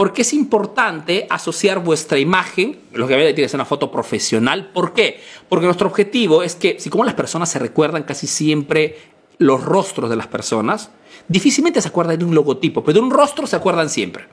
¿Por qué es importante asociar vuestra imagen, lo que tiene que ser una foto profesional? ¿Por qué? Porque nuestro objetivo es que, si como las personas se recuerdan casi siempre los rostros de las personas, difícilmente se acuerdan de un logotipo, pero de un rostro se acuerdan siempre.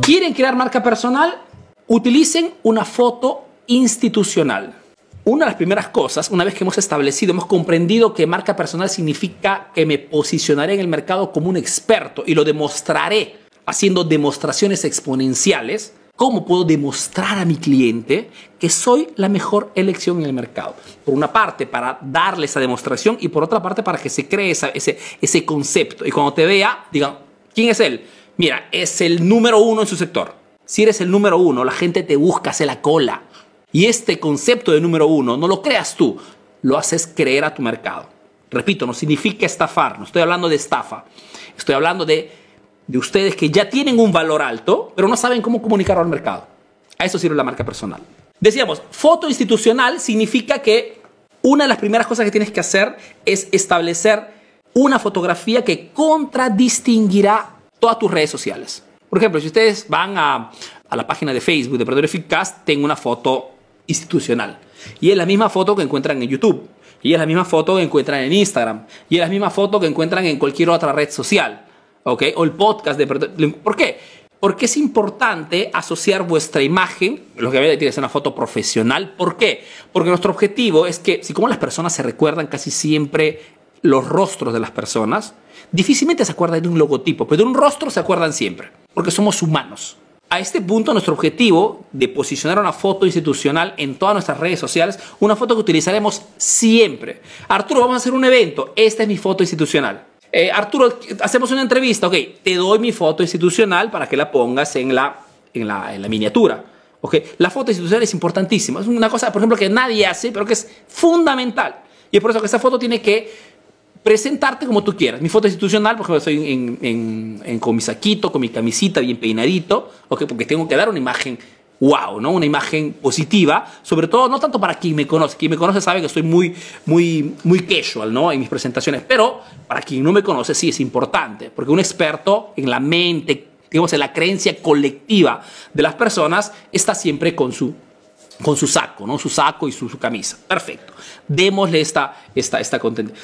¿Quieren crear marca personal? Utilicen una foto institucional. Una de las primeras cosas, una vez que hemos establecido, hemos comprendido que marca personal significa que me posicionaré en el mercado como un experto y lo demostraré haciendo demostraciones exponenciales, ¿cómo puedo demostrar a mi cliente que soy la mejor elección en el mercado? Por una parte, para darle esa demostración y por otra parte, para que se cree ese, ese concepto. Y cuando te vea, digan, ¿quién es él? Mira, es el número uno en su sector. Si eres el número uno, la gente te busca, hace la cola. Y este concepto de número uno no lo creas tú, lo haces creer a tu mercado. Repito, no significa estafar, no estoy hablando de estafa. Estoy hablando de de ustedes que ya tienen un valor alto, pero no saben cómo comunicarlo al mercado. A eso sirve la marca personal. Decíamos, foto institucional significa que una de las primeras cosas que tienes que hacer es establecer una fotografía que contradistinguirá todas tus redes sociales. Por ejemplo, si ustedes van a, la página de Facebook de Perdedor Eficaz, tengo una foto institucional. Y es la misma foto que encuentran en YouTube. Y es la misma foto que encuentran en Instagram. Y es la misma foto que encuentran en cualquier otra red social. ¿Ok? O el podcast de... ¿Por qué? Porque es importante asociar vuestra imagen, lo que tiene que ser una foto profesional. ¿Por qué? Porque nuestro objetivo es que, si como las personas se recuerdan casi siempre los rostros de las personas, difícilmente se acuerdan de un logotipo, pero de un rostro se acuerdan siempre, porque somos humanos. A este punto, nuestro objetivo de posicionar una foto institucional en todas nuestras redes sociales, una foto que utilizaremos siempre. Arturo, vamos a hacer un evento. Esta es mi foto institucional. Eh, Arturo, hacemos una entrevista, ok, te doy mi foto institucional para que la pongas en la, en la, en la miniatura. Okay. La foto institucional es importantísima. Es una cosa, por ejemplo, que nadie hace, pero que es fundamental. Y es por eso que esa foto tiene que presentarte como tú quieras. Mi foto institucional, por ejemplo, estoy en, en, con mi saquito, con mi camisita bien peinadito, okay, porque tengo que dar una imagen wow, ¿no? Una imagen positiva, sobre todo no tanto para quien me conoce, quien me conoce sabe que estoy muy, muy, muy casual, ¿no? En mis presentaciones, pero para quien no me conoce sí es importante, porque un experto en la mente, digamos, en la creencia colectiva de las personas está siempre con su con su saco, ¿no? Su saco y su, su camisa. Perfecto. Démosle esta, esta, esta contenta.